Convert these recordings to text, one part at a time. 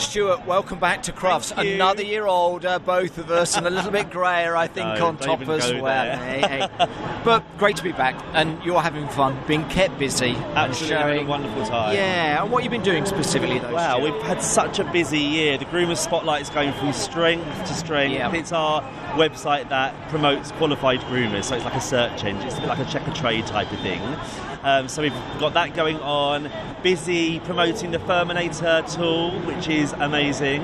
Stuart, welcome back to you. Another year older, both of us, and a little bit greyer, I think, No, on top as well. Hey, hey. But great to be back, and you're having fun, being kept busy, and Absolutely having showing. a wonderful time. Yeah, and what you've been doing specifically, though? Wow, Stuart? we've had such a busy year. The Groomer Spotlight is going from strength to strength. Yeah. It's our website that promotes qualified groomers, so it's like a search engine. It's a bit like a Checkatrade type of thing. Um, so we've got that going on. Busy promoting the Furminator tool, which is amazing.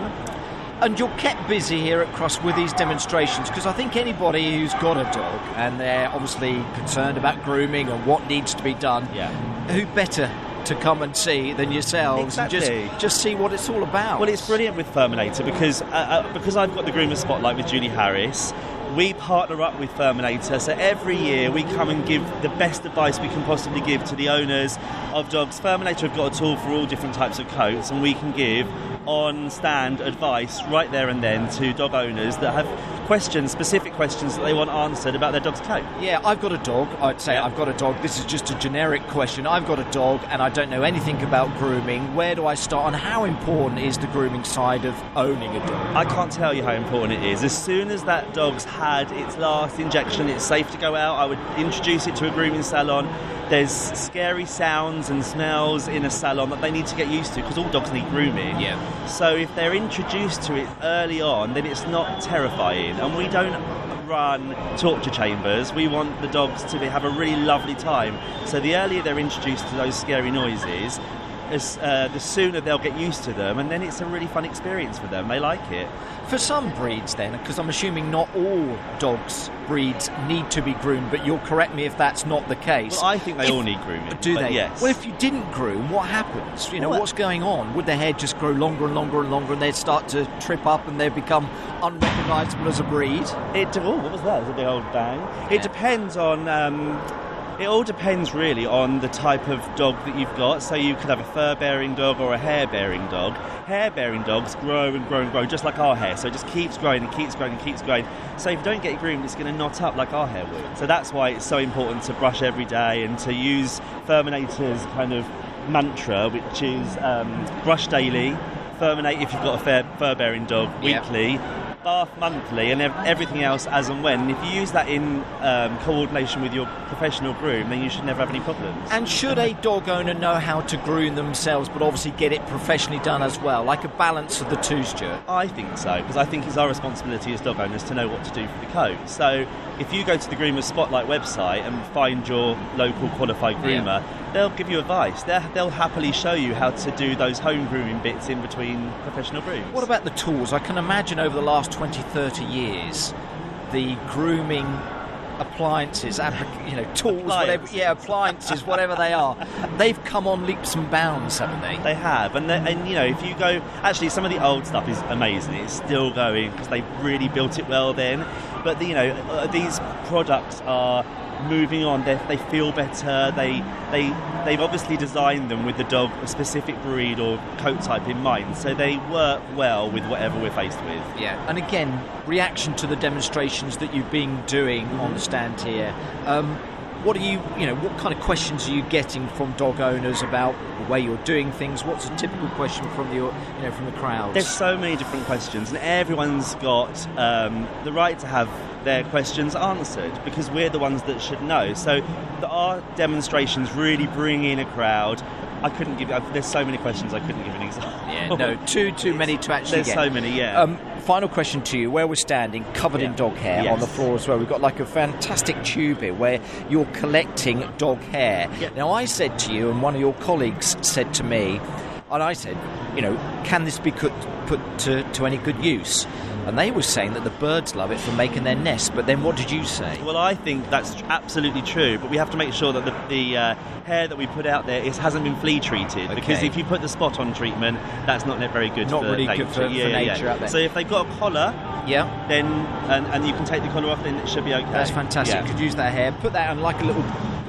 And you're kept busy here at Crufts with these demonstrations because I think anybody who's got a dog and they're obviously concerned about grooming and what needs to be done, Yeah. who better to come and see than yourselves and just just see what it's all about? Well, it's brilliant with Furminator because uh, uh, because I've got the Groomer Spotlight with Julie Harris. We partner up with Furminator, so every year we come and give the best advice we can possibly give to the owners of dogs. Furminator have got a tool for all different types of coats, and we can give on stand advice right there and then to dog owners that have questions, specific questions that they want answered about their dog's coat. Yeah, I've got a dog. I'd say Yeah. I've got a dog. This is just a generic question. I've got a dog and I don't know anything about grooming. Where do I start and how important is the grooming side of owning a dog? I can't tell you how important it is. As soon as that dog's had its last injection, it's safe to go out. I would introduce it to a grooming salon. There's scary sounds and smells in a salon that they need to get used to because all dogs need grooming. Yeah. So if they're introduced to it early on, then it's not terrifying. And we don't run torture chambers. We want the dogs to be, have a really lovely time. So the earlier they're introduced to those scary noises, as, uh, the sooner they'll get used to them, and then it's a really fun experience for them. They like it. For some breeds, then, because I'm assuming not all dogs breeds need to be groomed, but you'll correct me if that's not the case. Well, I think they If- all need grooming. Do they? Yes. Well, if you didn't groom, what happens? You know, Well, what's going on? Would their hair just grow longer and longer and longer, and they'd start to trip up, and they'd become unrecognisable as a breed? It oh, what was that? It was a big old bang. It depends on. Um, it all depends really on the type of dog that you've got. So you could have a fur-bearing dog or a hair-bearing dog. Hair-bearing dogs grow and grow and grow just like our hair. So it just keeps growing and keeps growing and keeps growing. So if you don't get it groomed, it's going to knot up like our hair would. So that's why it's so important to brush every day and to use Furminator's kind of mantra, which is um, brush daily, Furminate if you've got a fur-bearing dog Yeah. weekly, bath monthly, and everything else as and when. If you use that in um, coordination with your professional groom, then you should never have any problems. And should a dog owner know how to groom themselves, but obviously get it professionally done as well, like a balance of the two, Stuart? I think so, because I think it's our responsibility as dog owners to know what to do for the coat. So if you go to the Groomer Spotlight website and find your local qualified groomer, they'll give you advice. They'll, they'll happily show you how to do those home grooming bits in between professional grooms. What about the tools? I can imagine over the last 20, 30 years, the grooming appliances, you know, tools, whatever, yeah, appliances, whatever they are, they've come on leaps and bounds, haven't they? They have, and and you know, if you go, actually, some of the old stuff is amazing. It's still going because they really built it well then. But the, you know, uh, these products are moving on. They, they feel better. They they they've obviously designed them with the dog a specific breed or coat type in mind, so they work well with whatever we're faced with. Yeah, and again, reaction to the demonstrations that you've been doing on the stand here. Um, what are you, you know, what kind of questions are you getting from dog owners about the way you're doing things? What's a typical question from the, you know, from the crowds? There's so many different questions, and everyone's got um, the right to have their questions answered because we're the ones that should know. So our demonstrations really bring in a crowd. I couldn't give. There's so many questions. I couldn't give an example. Yeah, no, too too many to actually There's get. so many. Yeah. Um, final question to you: Where we're standing, covered in dog hair Yes. on the floor as well. We've got like a fantastic tube here where you're collecting dog hair. Yeah. Now, I said to you, and one of your colleagues said to me, and I said, you know, can this be put put to, to any good use? And they were saying that the birds love it for making their nests. But then, what did you say? Well, I think that's absolutely true, but we have to make sure that the, the uh, hair that we put out there is, hasn't been flea treated. okay. Because if you put the spot on treatment, that's not very good Not for really nature. good for- for yeah, yeah, nature yeah. out there. So if they've got a collar, Yeah. then and, and you can take the collar off, then it should be okay. That's fantastic. Yeah. You could use that hair, put that on like a little.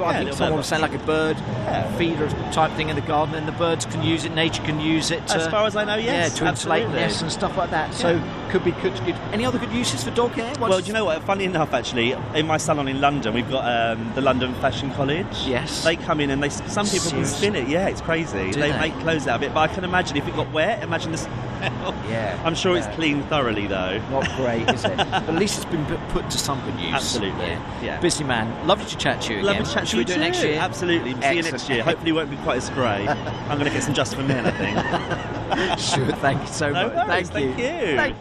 I think someone was saying like a bird Yeah. feeder type thing in the garden, and the birds can use it. Nature can use it. To, As far as I know, yes, Yeah, to insulate nests and stuff like that. So could be good. good. Any other good uses for dog hair? Once Well, do you know what? Funny enough, actually, in my salon in London, we've got um, the London Fashion College. Yes. They come in and they some people Seriously? can spin it. Yeah, it's crazy. They, they? make clothes out of it. But I can imagine if it got wet, imagine this smell. Yeah. I'm sure yeah. it's cleaned thoroughly though. Not great, is it? but at least it's been put- put to some good use. Absolutely, yeah. Busy man. Lovely to chat to you Lovely to chat to Should you we do it next year? Absolutely. See you next year. Hopefully, it won't be quite as grey. I'm going to get some just for men, I think. Sure. Thank you so No much. worries, thank you. thank you. Thank-